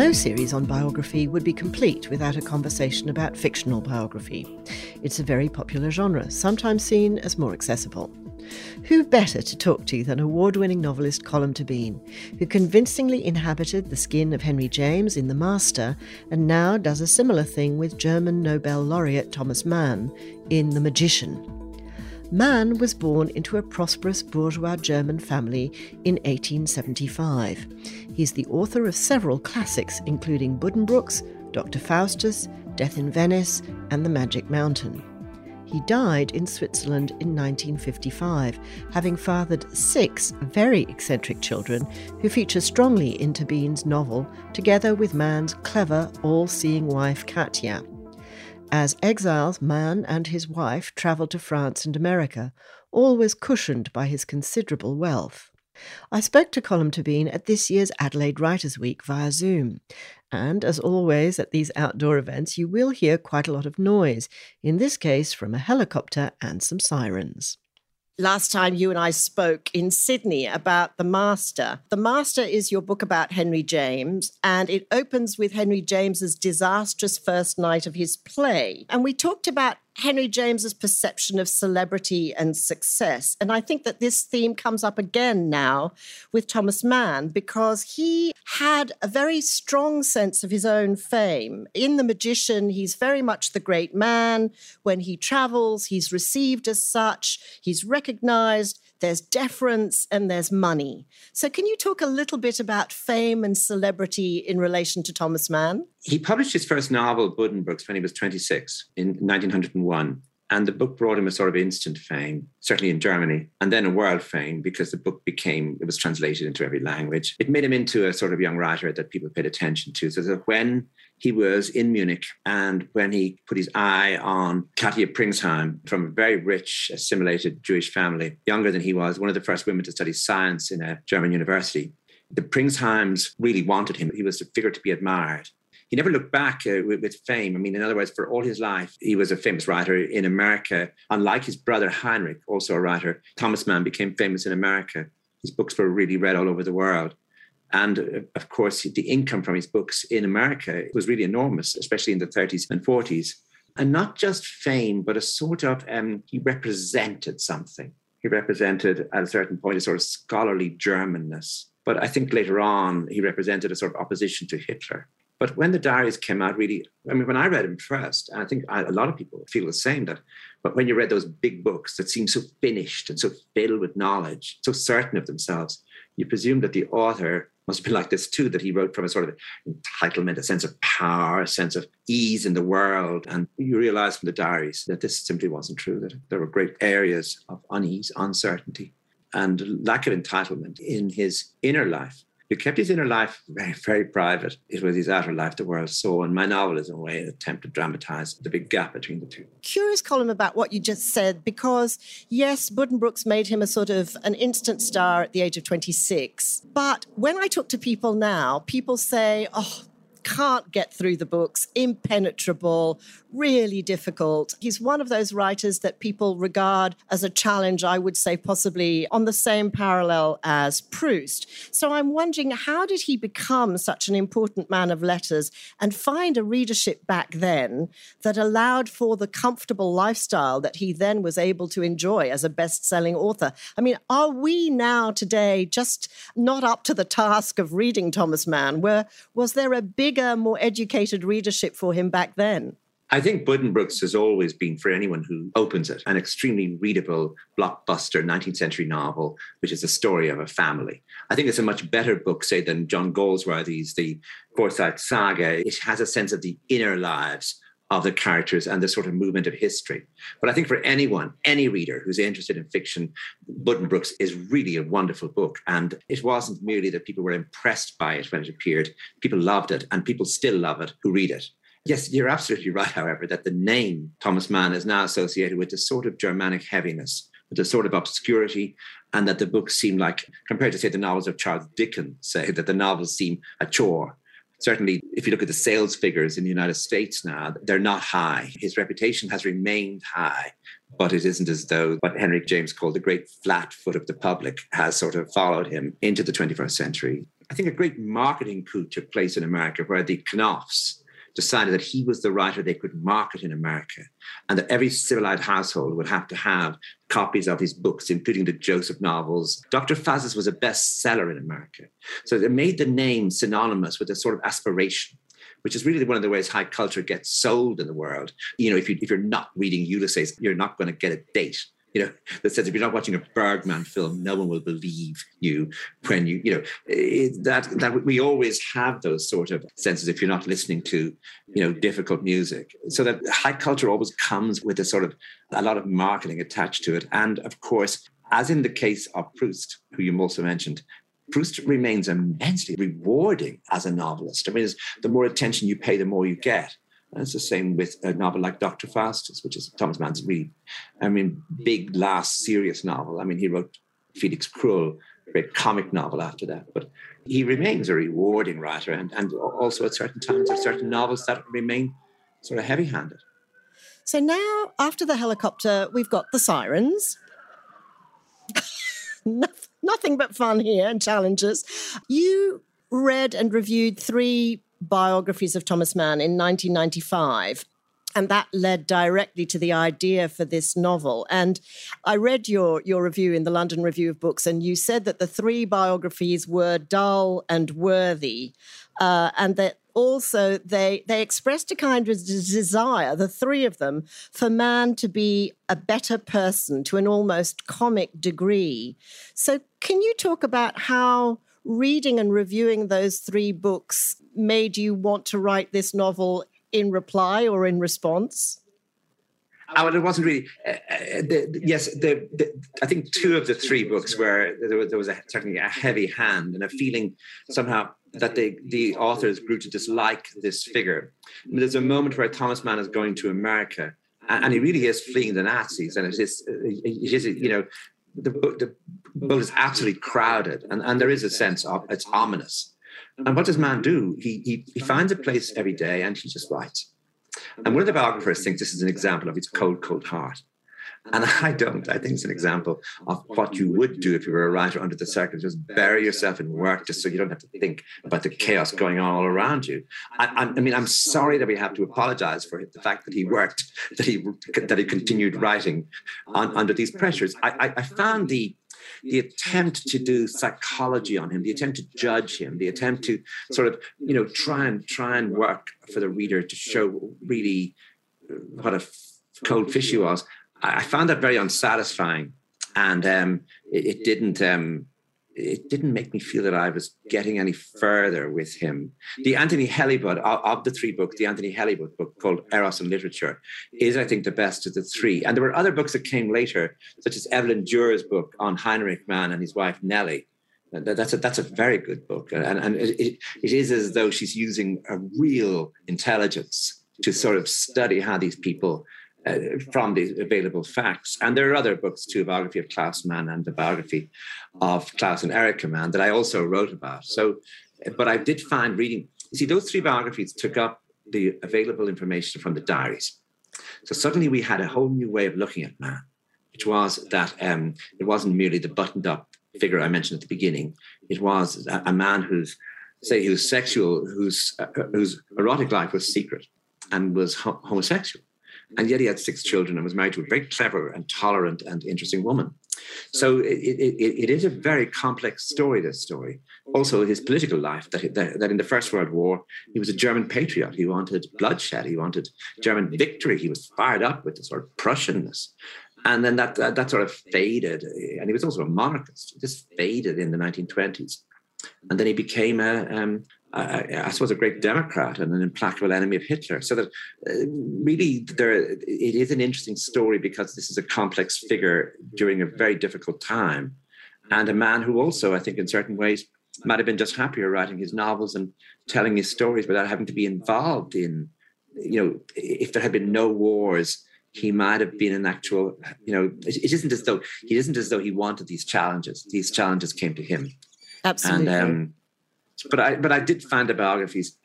No series on biography would be complete without a conversation about fictional biography. It's a very popular genre, sometimes seen as more accessible. Who better to talk to than award winning novelist Colm Tóibín, who convincingly inhabited the skin of Henry James in The Master and now does a similar thing with German Nobel laureate Thomas Mann in The Magician. Mann was born into a prosperous bourgeois German family in 1875. He's the author of several classics, including Buddenbrooks, Dr. Faustus, Death in Venice, and The Magic Mountain. He died in Switzerland in 1955, having fathered six very eccentric children who feature strongly in Tóibín's novel, together with Mann's clever, all seeing wife Katja. As exiles, Mann and his wife travelled to France and America, always cushioned by his considerable wealth. I spoke to Colm Tóibín at this year's Adelaide Writers' Week via Zoom, and as always at these outdoor events, you will hear quite a lot of noise, in this case from a helicopter and some sirens last time you and I spoke in Sydney about The Master. The Master is your book about Henry James, and it opens with Henry James's disastrous first night of his play. And we talked about Henry James's perception of celebrity and success. And I think that this theme comes up again now with Thomas Mann because he had a very strong sense of his own fame. In The Magician, he's very much the great man. When he travels, he's received as such, he's recognized there's deference, and there's money. So, can you talk a little bit about fame and celebrity in relation to Thomas Mann? He published his first novel, Buddenbrooks, when he was 26 in 1901. And the book brought him a sort of instant fame, certainly in Germany, and then a world fame because the book became, it was translated into every language. It made him into a sort of young writer that people paid attention to. So that when he was in Munich and when he put his eye on Katja Pringsheim from a very rich, assimilated Jewish family, younger than he was, one of the first women to study science in a German university. The Pringsheims really wanted him. He was a figure to be admired he never looked back uh, with, with, fame. I mean, in other words, for all his life, he was a famous writer in America. Unlike his brother Heinrich, also a writer, Thomas Mann became famous in America. His books were really read all over the world. And uh, of course, the income from his books in America was really enormous, especially in the 30s and 40s. And not just fame, but a sort of, um, he represented something. He represented, at a certain point, a sort of scholarly Germanness. But I think later on, he represented a sort of opposition to Hitler. But when the diaries came out, really, I mean, when I read them first, and I think I, a lot of people feel the same that, but when you read those big books that seem so finished and so filled with knowledge, so certain of themselves, you presume that the author must be like this too, that he wrote from a sort of entitlement, a sense of power, a sense of ease in the world. And you realize from the diaries that this simply wasn't true, that there were great areas of unease, uncertainty, and lack of entitlement in his inner life he kept his inner life very, very private. It was his outer life the world saw. And my novel is, in a way, an attempt to dramatize the big gap between the two. Curious Colm about what you just said, because yes, Buddenbrooks made him a sort of an instant star at the age of 26. But when I talk to people now, people say, oh, can't get through the books, impenetrable, really difficult. He's one of those writers that people regard as a challenge, I would say, possibly on the same parallel as Proust. So I'm wondering, how did he become such an important man of letters and find a readership back then that allowed for the comfortable lifestyle that he then was able to enjoy as a best selling author? I mean, are we now today just not up to the task of reading Thomas Mann? Where was there a bigger, more educated readership for him back then? I think Buddenbrooks has always been, for anyone who opens it, an extremely readable blockbuster 19th century novel, which is the story of a family. I think it's a much better book, say, than John Galsworthy's The Forsyte Saga. It has a sense of the inner lives of the characters and the sort of movement of history. But I think for anyone, any reader who's interested in fiction, Buddenbrooks is really a wonderful book. And it wasn't merely that people were impressed by it when it appeared, people loved it, and people still love it who read it. Yes, you're absolutely right, however, that the name Thomas Mann is now associated with this sort of Germanic heaviness, with a sort of obscurity, and that the books seem like, compared to, say, the novels of Charles Dickens, say that the novels seem a chore. Certainly, if you look at the sales figures in the United States now, they're not high. His reputation has remained high, but it isn't as though what Henry James called the great flat foot of the public has sort of followed him into the 21st century I think a great marketing coup took place in America where the Knopfs decided that he was the writer they could market in America and that every civilized household would have to have copies of his books, including the Joseph novels. Dr. Faustus was a bestseller in America. So they made the name synonymous with a sort of aspiration which is really one of the ways high culture gets sold in the world. You know, if you if you're not reading Ulysses, you're not going to get a date you know, that says if you're not watching a Bergman film, no one will believe you when you, you know, that that we always have those sort of senses if you're not listening to, you know, difficult music. So that high culture always comes with a sort of a lot of marketing attached to it, and of course, as in the case of Proust, who you also mentioned. Proust remains immensely rewarding as a novelist. I mean, the more attention you pay, the more you get. And it's the same with a novel like Dr. Faustus, which is Thomas Mann's really, I mean, big, last serious novel. I mean, he wrote Felix Krull, a great comic novel after that. But he remains a rewarding writer. And, and also at certain times, there are certain novels that remain sort of heavy handed. So now, after the helicopter, we've got the sirens. Nothing but fun here and challenges. You read and reviewed three biographies of Thomas Mann in 1995. And that led directly to the idea for this novel. And I read your, your review in the London Review of Books, and you said that the three biographies were dull and worthy, uh, and that also they they expressed a kind of desire, the three of them, for Mann to be a better person to an almost comic degree. So, can you talk about how reading and reviewing those three books made you want to write this novel in reply or in response? Oh, well, it wasn't really. Uh, uh, the, yes, the, the, I think two of the three books where there was, there was a, certainly a heavy hand and a feeling somehow that they, the authors grew to dislike this figure. I mean, there's a moment where Thomas Mann is going to America, and, he really is fleeing the Nazis, and it is, it is you know, the the book is absolutely crowded, and, and there is a sense of it's ominous. And what does Mann do? He, he, he finds a place every day and he just writes. And one of the biographers thinks this is an example of his cold, cold heart. And I don't. I think it's an example of what you would do if you were a writer under the circumstances. Just bury yourself in work just so you don't have to think about the chaos going on all around you. I, I mean, I'm sorry that we have to apologize for the fact that he worked, that he that he continued writing on, under these pressures. I, I, found the the attempt to do psychology on him, the attempt to judge him, the attempt to sort of, you know, try and try and work for the reader to show really uh, what a cold fish he was. I found that very unsatisfying, and um, it, it, didn't. Um, it didn't make me feel that I was getting any further with him. The Anthony Heilbut of, of the three books, the Anthony Heilbut book called Eros and Literature, is I think the best of the three. And there were other books that came later, such as Evelyn Juers's book on Heinrich Mann and his wife Nellie. That's a that's a very good book, and and it, it is as though she's using a real intelligence to sort of study how these people uh, from the available facts. And there are other books too, biography of Klaus Mann and the biography of Klaus and Erika Mann that I also wrote about. So, but I did find reading, you see, those three biographies took up the available information from the diaries. So suddenly we had a whole new way of looking at Mann, which was that um, it wasn't merely the buttoned up figure I mentioned at the beginning. It was a, a man who's, say, who's sexual, whose, uh, whose erotic life was secret and was ho- homosexual and yet he had six children and was married to a very clever and tolerant and interesting woman. So it, it, it is a very complex story, this story. Also, his political life, that, that, in the First World War, he was a German patriot. He wanted bloodshed. He wanted German victory. He was fired up with the sort of Prussianness. And then that, that, that sort of faded. And he was also a monarchist. This faded in the 1920s. And then he became a, um, I, I, suppose, a great Democrat and an implacable enemy of Hitler. So that uh, really, there it is an interesting story because this is a complex figure during a very difficult time, and a man who also, I think, in certain ways, might have been just happier writing his novels and telling his stories without having to be involved in, you know, if there had been no wars. He might have been an actual, you know, it, it isn't as though he isn't as though he wanted these challenges. These challenges came to him. Absolutely. And um, but I but I did find the biographies.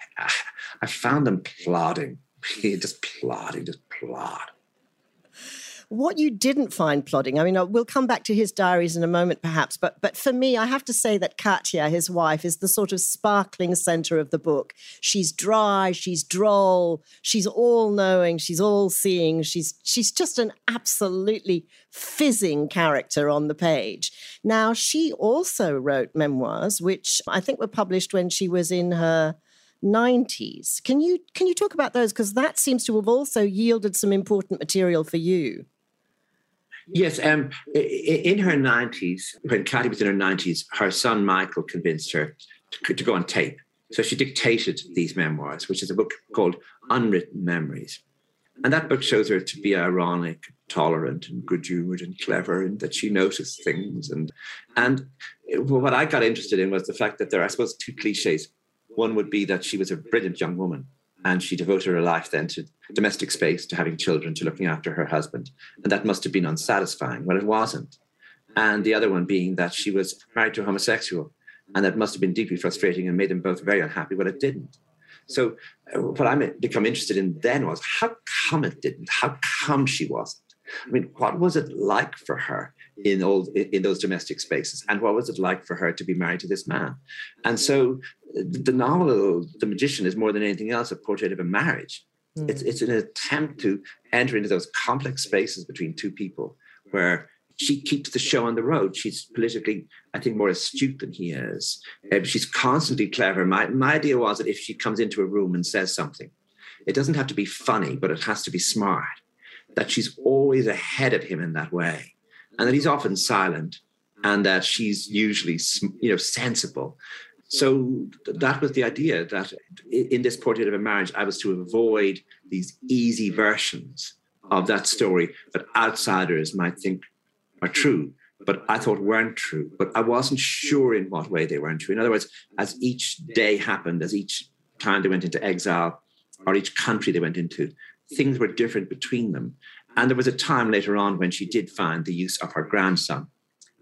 I found them plodding, just plodding, just plod. What you didn't find plodding, I mean, uh, we'll come back to his diaries in a moment, perhaps, but but for me, I have to say that Katya, his wife, is the sort of sparkling center of the book. She's dry, she's droll, she's all knowing, she's all seeing, she's she's just an absolutely fizzing character on the page. Now, she also wrote memoirs, which I think were published when she was in her 90s. Can you can you talk about those because that seems to have also yielded some important material for you? Yes, um, in her 90s, when Katia was in her 90s, her son Michael convinced her to, go on tape. So she dictated these memoirs, which is a book called Unwritten Memories. And that book shows her to be ironic, tolerant, and good humored and clever, and that she noticed things. And and what I got interested in was the fact that there are, I suppose, two cliches. One would be that she was a brilliant young woman and she devoted her life then to domestic space, to having children, to looking after her husband. And that must have been unsatisfying. Well, it wasn't. And the other one being that she was married to a homosexual, and that must have been deeply frustrating and made them both very unhappy. Well, it didn't. So, uh, what I become interested in then was how come it didn't? How come she wasn't? I mean, what was it like for her in all in those domestic spaces, and what was it like for her to be married to this man? And so, the novel, The Magician, is more than anything else a portrait of a marriage. Mm. It's it's an attempt to enter into those complex spaces between two people where she keeps the show on the road. She's politically, I think, more astute than he is. Uh, she's constantly clever. My, my idea was that if she comes into a room and says something, it doesn't have to be funny, but it has to be smart that she's always ahead of him in that way, and that he's often silent, and that she's usually you know sensible. So that was the idea that in this portrait of a marriage, I was to avoid these easy versions of that story that outsiders might think are true, but I thought weren't true. But I wasn't sure in what way they weren't true. In other words, as each day happened, as each time they went into exile, or each country they went into, things were different between them. And there was a time later on when she did find the use of her grandson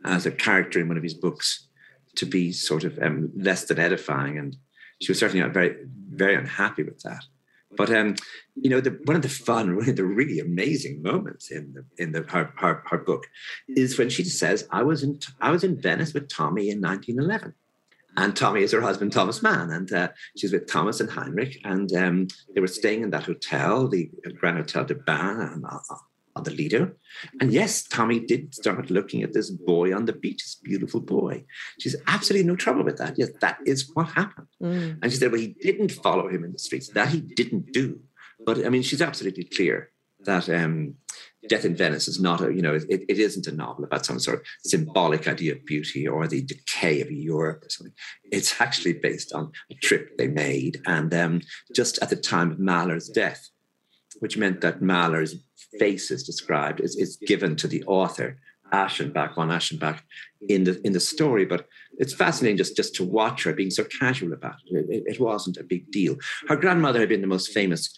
as a character in one of his books to be sort of um, less than edifying. And she was certainly not very, very unhappy with that. But um, you know, the, one of the fun, one of the really amazing moments in the in the her, her, her book is when she says, "I was in I was in Venice with Tommy in 1911." And Tommy is her husband, Thomas Mann, and uh, she's with Thomas and Heinrich, and um, they were staying in that hotel, the Grand Hotel des Bains, uh, on the Lido. And yes, Tommy did start looking at this boy on the beach, this beautiful boy. She's absolutely no trouble with that. Yes, that is what happened. Mm. And she said, well, he didn't follow him in the streets. That he didn't do. But I mean, she's absolutely clear that um, Death in Venice is not a, you know, it, it isn't a novel about some sort of symbolic idea of beauty or the decay of Europe or something. It's actually based on a trip they made. And um, just at the time of Mahler's death, which meant that Mahler's face is described is, is given to the author, Aschenbach, von Aschenbach, in the in the story. But it's fascinating just, just to watch her being so casual about it. It, it wasn't a big deal. Her grandmother had been the most famous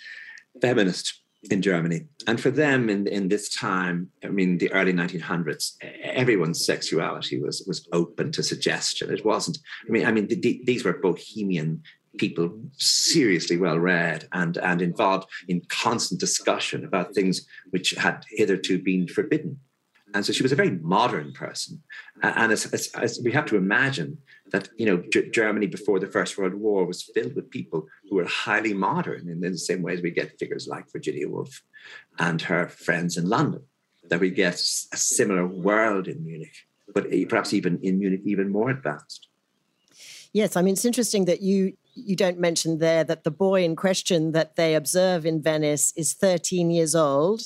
feminist in Germany. And for them in, in this time, I mean, the early 1900s, everyone's sexuality was, was open to suggestion. It wasn't, I mean, I mean, the, these were bohemian people seriously well read and, and involved in constant discussion about things which had hitherto been forbidden. And so she was a very modern person. And as, as, as we have to imagine that, you know, G- Germany before the First World War was filled with people who were highly modern in, in the same way as we get figures like Virginia Woolf and her friends in London, that we get a similar world in Munich, but perhaps even in Munich, even more advanced. Yes, I mean, it's interesting that you you don't mention there that the boy in question that they observe in Venice is 13 years old.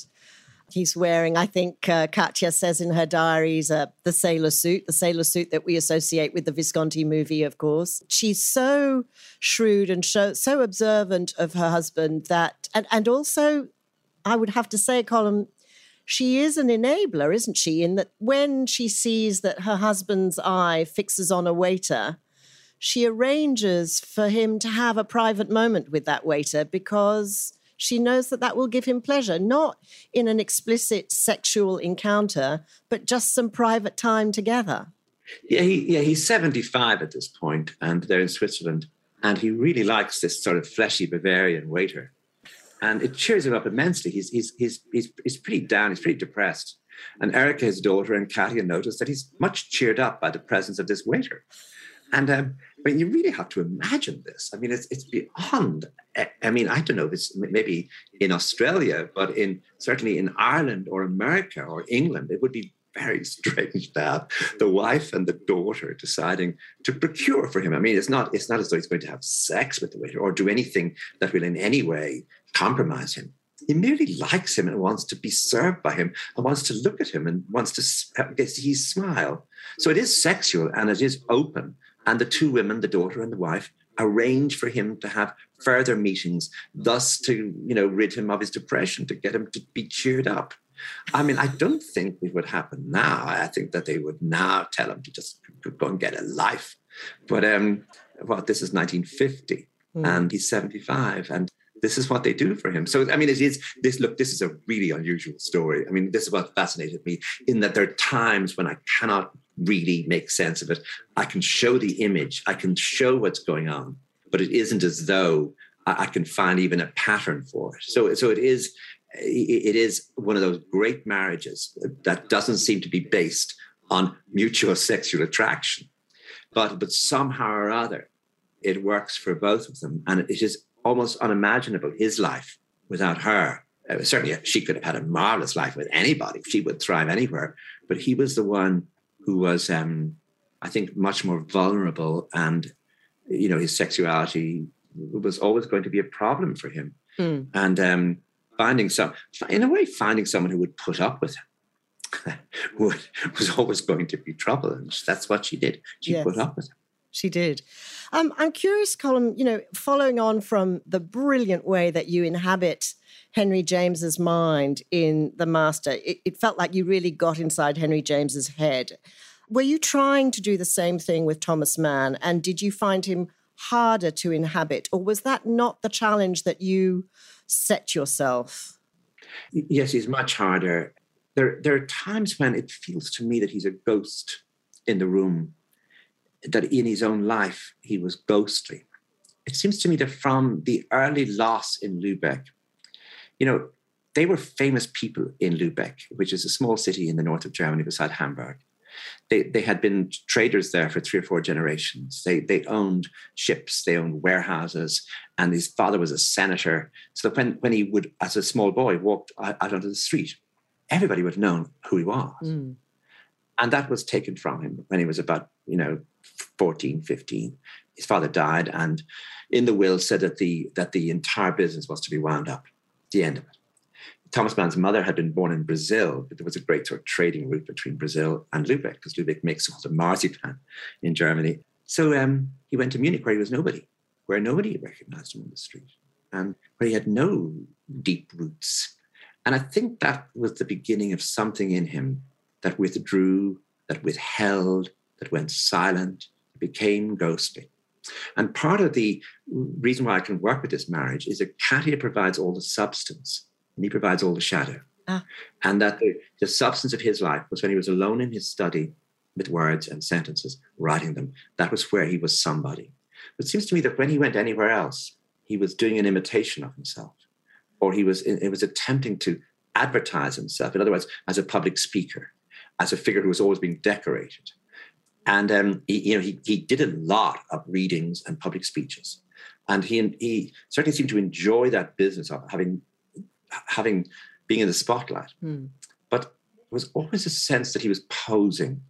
He's wearing, I think uh, Katya says in her diaries, uh, the sailor suit, the sailor suit that we associate with the Visconti movie, of course. She's so shrewd and so, so observant of her husband that, and, and also, I would have to say, Colm, she is an enabler, isn't she? In that when she sees that her husband's eye fixes on a waiter, she arranges for him to have a private moment with that waiter because she knows that that will give him pleasure, not in an explicit sexual encounter, but just some private time together. Yeah, he, yeah, he's 75 at this point, and they're in Switzerland, and he really likes this sort of fleshy Bavarian waiter. and it cheers him up immensely. He's he's he's he's he's pretty down. He's pretty depressed. And Erica, his daughter, and Katia notice that he's much cheered up by the presence of this waiter. And um, I mean, you really have to imagine this. I mean, it's it's beyond. I mean, I don't know. if it's maybe in Australia, but in certainly in Ireland or America or England, it would be very strange to have the wife and the daughter deciding to procure for him. I mean, it's not it's not as though he's going to have sex with the waiter or do anything that will in any way compromise him. He merely likes him and wants to be served by him and wants to look at him and wants to uh, get his smile. So it is sexual and it is open. And the two women, the daughter and the wife, arrange for him to have further meetings, thus to you know rid him of his depression, to get him to be cheered up. I mean, I don't think it would happen now. I think that they would now tell him to just go and get a life. But um, well, this is 1950, mm. and he's 75, and this is what they do for him. So, I mean, it is this. Look, this is a really unusual story. I mean, this is what fascinated me in that there are times when I cannot really make sense of it. I can show the image, I can show what's going on, but it isn't as though I can find even a pattern for it. So, so it is it is one of those great marriages that doesn't seem to be based on mutual sexual attraction, but but somehow or other, it works for both of them, and it is almost unimaginable his life without her. Uh, certainly, she could have had a marvelous life with anybody; she would thrive anywhere. But he was the one who was, um, I think, much more vulnerable, and you know, his sexuality was always going to be a problem for him. Mm. And um, finding some, in a way, finding someone who would put up with him would, was always going to be trouble. And that's what she did. She yes, put up with him. She did. Um, I'm curious, Colm, you know, following on from the brilliant way that you inhabit Henry James's mind in The Master, it, it felt like you really got inside Henry James's head. Were you trying to do the same thing with Thomas Mann? And did you find him harder to inhabit? Or was that not the challenge that you set yourself? Yes, he's much harder. There, there are times when it feels to me that he's a ghost in the room, that in his own life he was ghostly. It seems to me that from the early loss in Lubeck, you know, they were famous people in Lubeck, which is a small city in the north of Germany beside Hamburg. They, they had been traders there for three or four generations. They, they owned ships, they owned warehouses, and his father was a senator. So that when, when he would, as a small boy, walked out onto the street, everybody would have known who he was. Mm. And that was taken from him when he was about, you know, 14, 15. His father died, and in the will said that the that the entire business was to be wound up. The end of it. Thomas Mann's mother had been born in Brazil, but there was a great sort of trading route between Brazil and Lubeck because Lubeck makes all the marzipan in Germany. So um, he went to Munich where he was nobody, where nobody recognized him on the street, and where he had no deep roots. And I think that was the beginning of something in him that withdrew, that withheld, that went silent, became ghostly. And part of the reason why I can work with this marriage is that Katia provides all the substance and he provides all the shadow. Ah. And that the, the substance of his life was when he was alone in his study with words and sentences, writing them. That was where he was somebody. But it seems to me that when he went anywhere else, he was doing an imitation of himself, or he was it was attempting to advertise himself. In other words, as a public speaker, as a figure who was always being decorated. And um, he, you know, he, he did a lot of readings and public speeches, and he he certainly seemed to enjoy that business of having having being in the spotlight. Mm. But there was always a sense that he was posing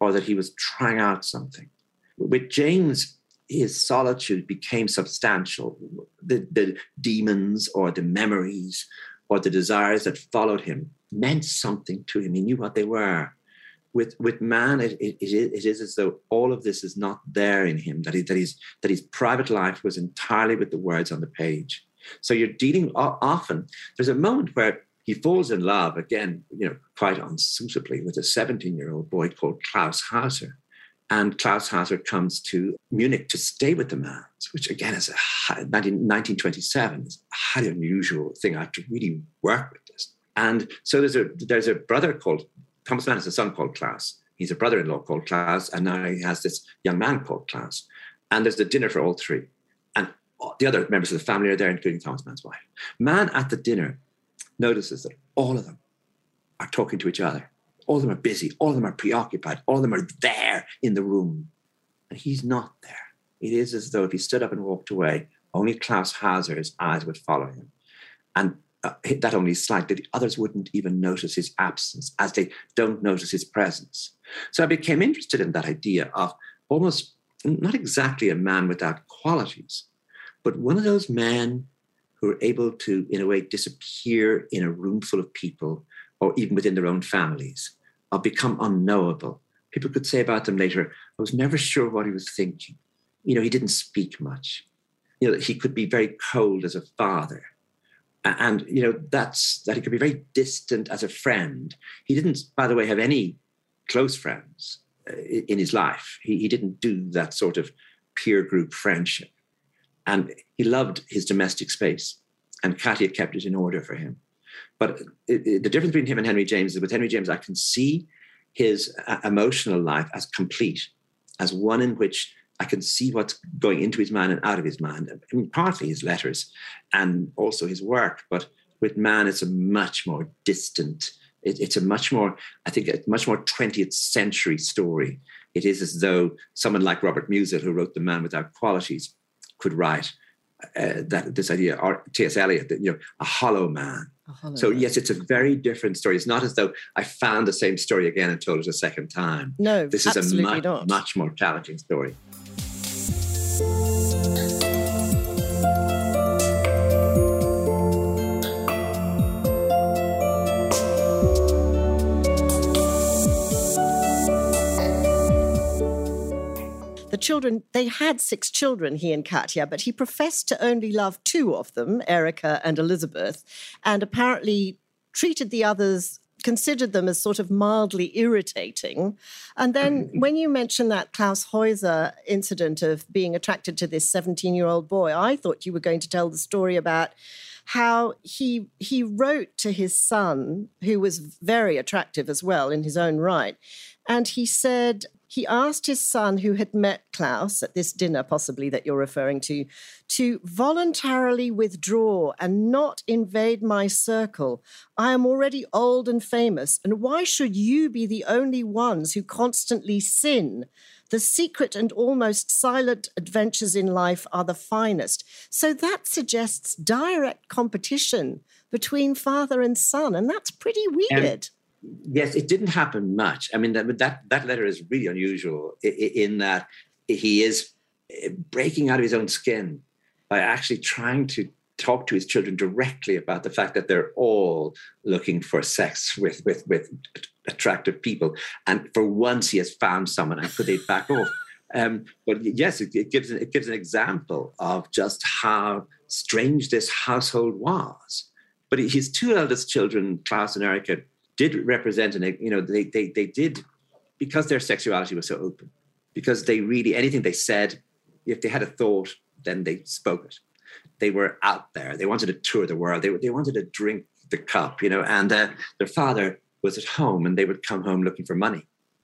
or that he was trying out something. With James, his solitude became substantial. The, the demons or the memories or the desires that followed him meant something to him. He knew what they were. With with Mann, it, it, it is as though all of this is not there in him. That he, that he's that his private life was entirely with the words on the page. So you're dealing often. There's a moment where he falls in love again, you know, quite unsuitably with a 17 year old boy called Klaus Hauser. And Klaus Hauser comes to Munich to stay with the man, which again is a 1927 is a highly unusual thing. I have to really work with this. And so there's a there's a brother called Thomas Mann has a son called Klaus. He's a brother-in-law called Klaus, and now he has this young man called Klaus. And there's the dinner for all three And the other members of the family are there, including Thomas Mann's wife. Mann at the dinner notices that all of them are talking to each other. All of them are busy. All of them are preoccupied. All of them are there in the room. And he's not there. It is as though if he stood up and walked away, only Klaus Hauser's eyes would follow him. And uh, that only slightly, the others wouldn't even notice his absence as they don't notice his presence. So I became interested in that idea of almost not exactly a man without qualities, but one of those men who are able to, in a way, disappear in a room full of people or even within their own families or become unknowable. People could say about them later, I was never sure what he was thinking. You know, he didn't speak much. You know, he could be very cold as a father. And, you know, that's that he could be very distant as a friend. He didn't, by the way, have any close friends uh, in his life. He, he didn't do that sort of peer group friendship. And he loved his domestic space, and Katia kept it in order for him. But it, it, the difference between him and Henry James is with Henry James, I can see his uh, emotional life as complete, as one in which I can see what's going into his mind and out of his mind. I mean, partly his letters and also his work, but with Mann, it's a much more distant. It, it's a much more, I think, a much more 20th century story. It is as though someone like Robert Musil, who wrote The Man Without Qualities, could write uh, that this idea, or T.S. Eliot, that you know, a hollow man. A hollow so man. yes, it's a very different story. It's not as though I found the same story again and told it a second time. No, this is a much, much more challenging story. Children, they had six children, he and Katya, but he professed to only love two of them, Erica and Elizabeth, and apparently treated the others considered them as sort of mildly irritating. And then mm-hmm. when you mentioned that Klaus Hauser incident of being attracted to this 17 year old boy, I thought you were going to tell the story about how he he wrote to his son, who was very attractive as well in his own right, and he said, he asked his son, who had met Klaus at this dinner, possibly that you're referring to, to voluntarily withdraw and not invade my circle. I am already old and famous, and why should you be the only ones who constantly sin? The secret and almost silent adventures in life are the finest. So that suggests direct competition between father and son, and that's pretty weird. And- yes, it didn't happen much. I mean, that that that letter is really unusual in that he is eh, breaking out of his own skin by actually trying to talk to his children directly about the fact that they're all looking for sex with with with attractive people, and for once he has found someone, and could they back off? Um, but yes, it, it, gives it gives an example of just how strange this household was. But his two eldest children, Klaus and Erica, did represent and you know they, they they did because their sexuality was so open because they really anything they said if they had a thought then they spoke it. They were out there. They wanted to tour the world. They, they wanted to drink the cup you know and uh, their father was at home and they would come home looking for money.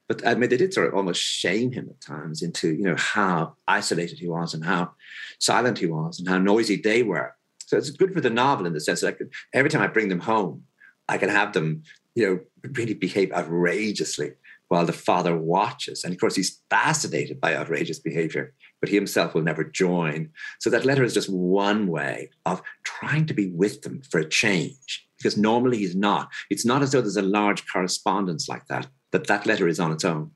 But I mean, they did sort of almost shame him at times into you know how isolated he was and how silent he was and how noisy they were. So it's good for the novel in the sense that I could, every time I bring them home, I can have them you know, really behave outrageously while the father watches. And of course, he's fascinated by outrageous behavior, but he himself will never join. So that letter is just one way of trying to be with them for a change, because normally he's not. It's not as though there's a large correspondence like that, that that letter is on its own.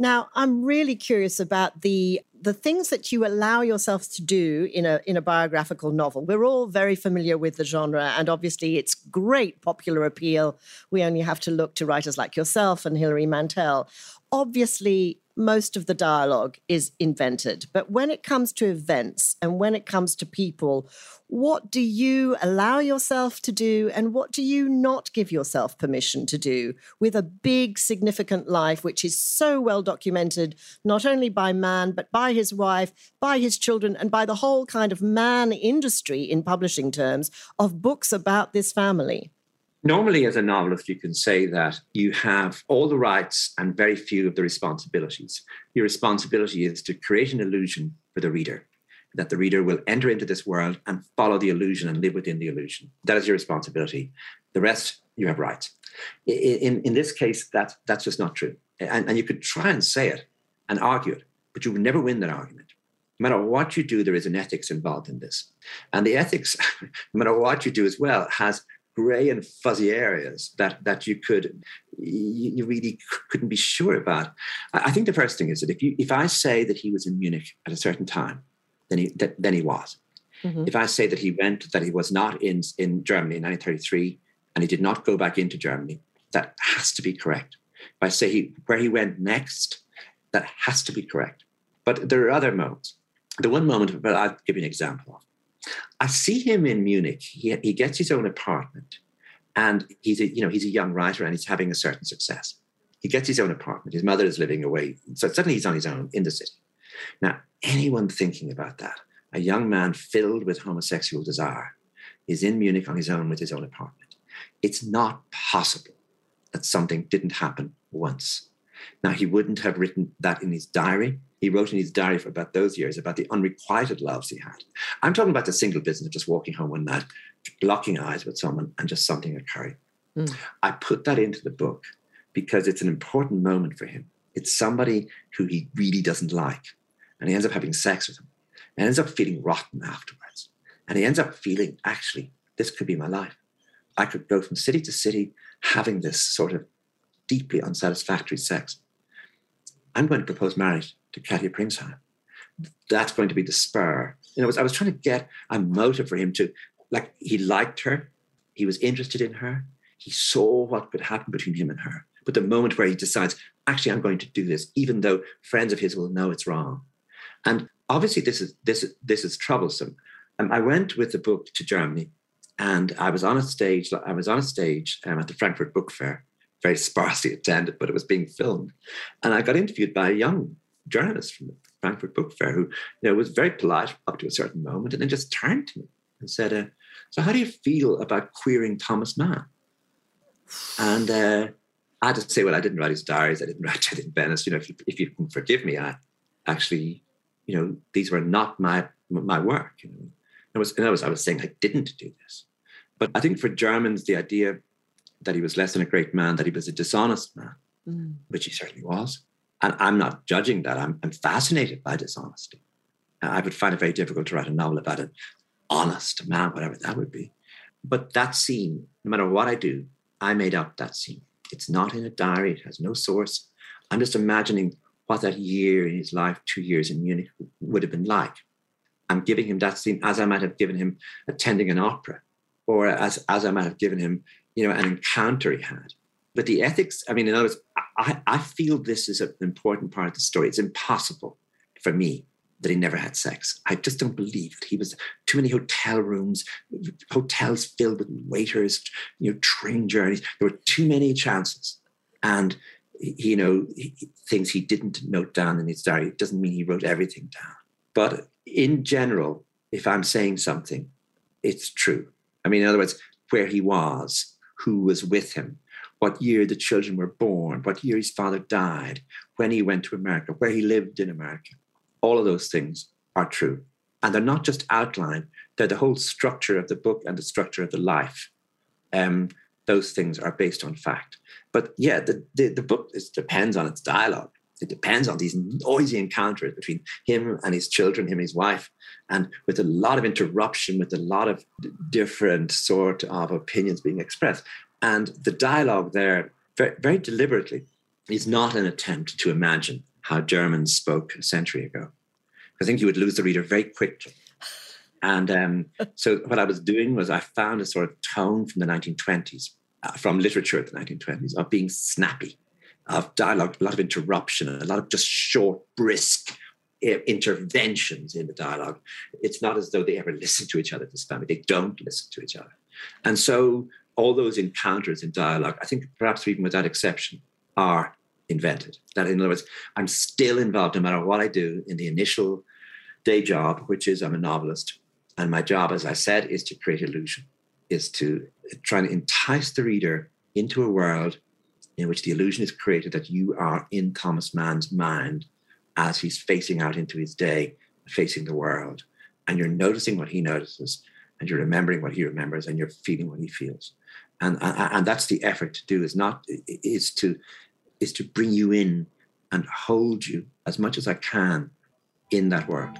Now, I'm really curious about the the things that you allow yourselves to do in a in a biographical novel. We're all very familiar with the genre, and obviously it's great popular appeal. We only have to look to writers like yourself and Hilary Mantel. Obviously, most of the dialogue is invented. But when it comes to events and when it comes to people, what do you allow yourself to do and what do you not give yourself permission to do with a big, significant life, which is so well documented, not only by Mann, but by his wife, by his children, and by the whole kind of Mann industry in publishing terms of books about this family? Normally, as a novelist, you can say that you have all the rights and very few of the responsibilities. Your responsibility is to create an illusion for the reader. that the reader will enter into this world and follow the illusion and live within the illusion. That is your responsibility. The rest, you have rights. In, in, this case, that, that's just not true. And, and you could try and say it and argue it, but you will never win that argument. No matter what you do, there is an ethics involved in this. And the ethics, no matter what you do as well, has grey and fuzzy areas that that you could you really couldn't be sure about. I think the first thing is that if you if I say that he was in Munich at a certain time, then he that, then he was. Mm-hmm. If I say that he went that he was not in in Germany in 1933 and he did not go back into Germany, that has to be correct. If I say he where he went next, that has to be correct. But there are other modes. The one moment, but I'll give you an example of. I see him in Munich. He, he gets his own apartment, and he's a you know he's a young writer and he's having a certain success. He gets his own apartment. His mother is living away, so suddenly he's on his own in the city. Now, anyone thinking about that, a young man filled with homosexual desire, is in Munich on his own with his own apartment. It's not possible that something didn't happen once. Now, he wouldn't have written that in his diary. He wrote in his diary for about those years about the unrequited loves he had. I'm talking about the single business of just walking home one night, locking eyes with someone, and just something occurring. Mm. I put that into the book because it's an important moment for him. It's somebody who he really doesn't like, and he ends up having sex with him, and ends up feeling rotten afterwards. And he ends up feeling, actually, this could be my life. I could go from city to city having this sort of deeply unsatisfactory sex. I'm going to propose marriage to Katia Pringsheim. That's going to be the spur. You know, I was, trying to get a motive for him to, like, he liked her, he was interested in her, he saw what could happen between him and her. But the moment where he decides, actually, I'm going to do this, even though friends of his will know it's wrong. And obviously, this is this this is troublesome. Um, I went with the book to Germany, and I was on a stage. I was on a stage um, at the Frankfurt Book Fair, very sparsely attended, but it was being filmed. And I got interviewed by a young journalist from the Frankfurt Book Fair who you know, was very polite up to a certain moment and then just turned to me and said, uh, So, how do you feel about queering Thomas Mann? And uh, I had to say, Well, I didn't write his diaries, I didn't write Death in Venice. You know, if you, if you can forgive me, I actually, you know, these were not my my work. You know, I was, in other words, I was saying I didn't do this. But I think for Germans, the idea that he was less than a great man, that he was a dishonest man, mm. which he certainly was. And I'm not judging that. I'm, I'm fascinated by dishonesty. I would find it very difficult to write a novel about an honest man, whatever that would be. But that scene, no matter what I do, I made up that scene. It's not in a diary, it has no source. I'm just imagining what that year in his life, two years in Munich, would have been like. I'm giving him that scene as I might have given him attending an opera, or as, as I might have given him you know, an encounter he had. But the ethics, I mean, in other words, I, I feel this is an important part of the story. It's impossible for me that he never had sex. I just don't believe it. He was too many hotel rooms, hotels filled with waiters, you know, train journeys. There were too many chances. And, you know, things he didn't note down in his diary. It doesn't mean he wrote everything down. But in general, if I'm saying something, it's true. I mean, in other words, where he was, who was with him, what year the children were born, what year his father died, when he went to America, where he lived in America. All of those things are true. And they're not just outline, they're the whole structure of the book and the structure of the life. Um, those things are based on fact. But yeah, the, the, the book is, depends on its dialogue. It depends on these noisy encounters between him and his children, him and his wife, and with a lot of interruption, with a lot of different sort of opinions being expressed. And the dialogue there, very, very deliberately, is not an attempt to imagine how Germans spoke a century ago. I think you would lose the reader very quickly. And um, so what I was doing was I found a sort of tone from the 1920s, uh, from literature of the 1920s, of being snappy of dialogue, a lot of interruption, a lot of just short, brisk interventions in the dialogue. It's not as though they ever listen to each other, this family. They don't listen to each other. And so all those encounters in dialogue, I think perhaps even with that exception, are invented. That, in other words, I'm still involved no matter what I do in the initial day job, which is I'm a novelist. And my job, as I said, is to create illusion, is to try and entice the reader into a world in which the illusion is created that you are in Thomas Mann's mind as he's facing out into his day, facing the world. and you're noticing what he notices and you're remembering what he remembers and you're feeling what he feels and and that's the effort to do is not is to is to bring you in and hold you as much as i can in that world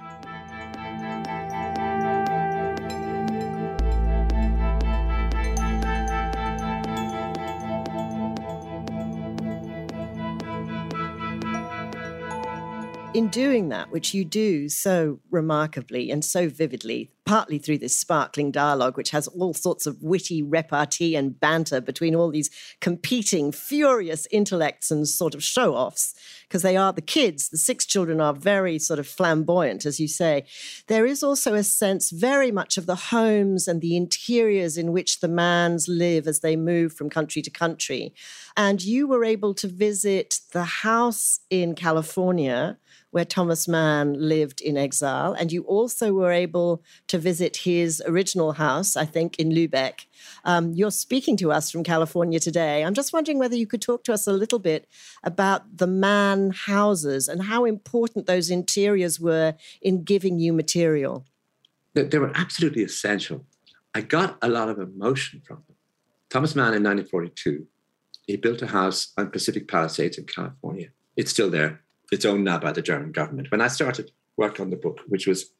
in doing that, which you do so remarkably and so vividly, partly through this sparkling dialogue, which has all sorts of witty repartee and banter between all these competing, furious intellects and sort of show offs, because they are the kids, the six children are very sort of flamboyant, as you say. There is also a sense very much of the homes and the interiors in which the Manns live as they move from country to country. And you were able to visit the house in California where Thomas Mann lived in exile. And you also were able to visit his original house, I think, in Lubeck. Um, you're speaking to us from California today. I'm just wondering whether you could talk to us a little bit about the Mann houses and how important those interiors were in giving you material. They were absolutely essential. I got a lot of emotion from them. Thomas Mann in 1942, he built a house on Pacific Palisades in California. It's still there it's owned now by the German government. When I started work on the book, which was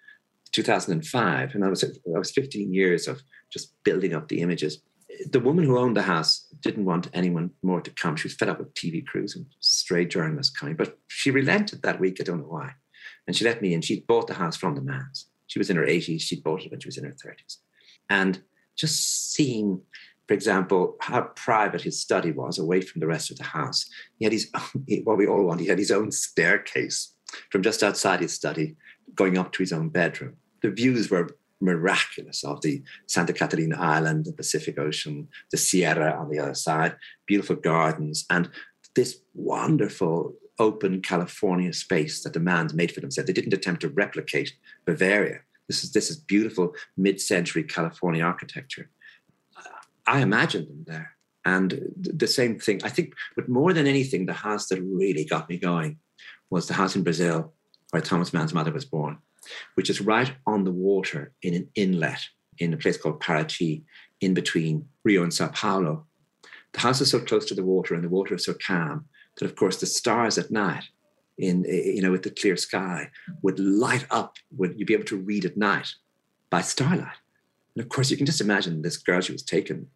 2005, and I was I was 15 years of just building up the images. The woman who owned the house didn't want anyone more to come. She was fed up with TV crews and stray journalists coming, but she relented that week. I don't know why, and she let me in. She bought the house from the Manns. She was in her 80s. She bought it when she was in her 30s, and just seeing for example, how private his study was away from the rest of the house. He had his, what we all want, he had his own staircase from just outside his study going up to his own bedroom. The views were miraculous of the Santa Catalina Island, the Pacific Ocean, the Sierra on the other side, beautiful gardens, and this wonderful open California space that the Manns made for themselves. They didn't attempt to replicate Bavaria. This is this is beautiful mid-century California architecture. I imagined them there. And the same thing, I think, but more than anything, the house that really got me going was the house in Brazil where Thomas Mann's mother was born, which is right on the water in an inlet in a place called Paraty, in between Rio and Sao Paulo. The house is so close to the water and the water is so calm that, of course, the stars at night, in you know, with the clear sky, would light up. Would you be able to read at night by starlight? And of course, you can just imagine this girl, she was taken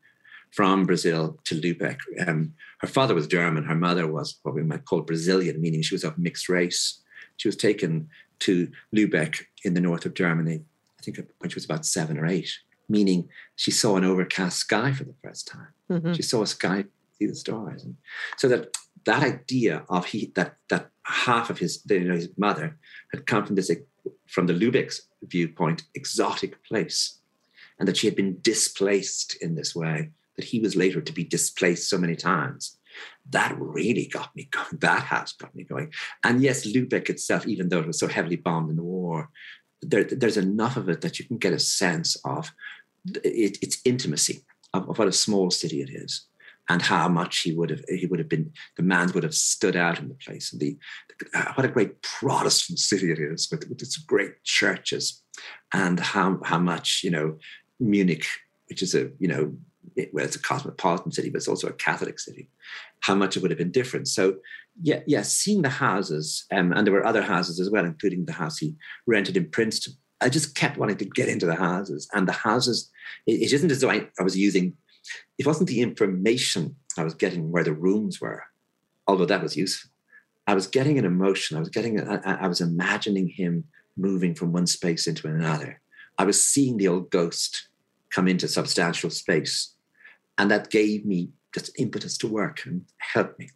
from Brazil to Lubeck. Um, her father was German, her mother was what we might call Brazilian, meaning she was of mixed race. She was taken to Lubeck in the north of Germany, I think when she was about seven or eight, meaning she saw an overcast sky for the first time. Mm-hmm. She saw a sky, see the stars. And so that that idea of he that that half of his you know his mother had come from this from the Lubeck's viewpoint exotic place and that she had been displaced in this way, that he was later to be displaced so many times. That really got me going. That has got me going. And yes, Lubeck itself, even though it was so heavily bombed in the war, there, there's enough of it that you can get a sense of it, its intimacy of, of what a small city it is and how much he would have he would have been the man would have stood out in the place and the, uh, what a great Protestant city it is with, with its great churches and how how much you know Munich, which is a, you know, it, well, it's a cosmopolitan city, but it's also a Catholic city, how much it would have been different. So, yeah, yeah, seeing the houses, um, and there were other houses as well, including the house he rented in Princeton. I just kept wanting to get into the houses, and the houses. It, it isn't as though I, I was using. It wasn't the information I was getting where the rooms were, although that was useful. I was getting an emotion. I was getting. I, I was imagining him moving from one space into another. I was seeing the old ghost come into substantial space. And that gave me just impetus to work and helped me.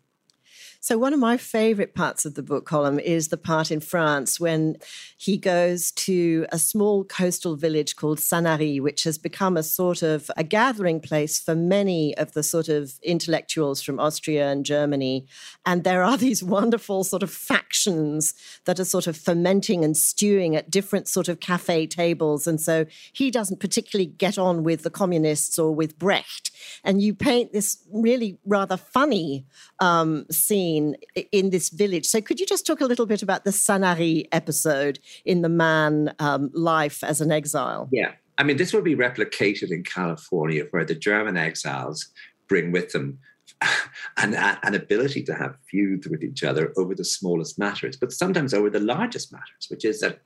So, one of my favorite parts of the book Colm is the part in France when he goes to a small coastal village called Sanary, which has become a sort of a gathering place for many of the sort of intellectuals from Austria and Germany. And there are these wonderful sort of factions that are sort of fermenting and stewing at different sort of cafe tables. And so he doesn't particularly get on with the communists or with Brecht. And you paint this really rather funny um, scene scene in this village. So, could you just talk a little bit about the Sanary episode in the man um, life as an exile? Yeah. I mean, this will be replicated in California, where the German exiles bring with them an, an ability to have feuds with each other over the smallest matters, but sometimes over the largest matters, which is that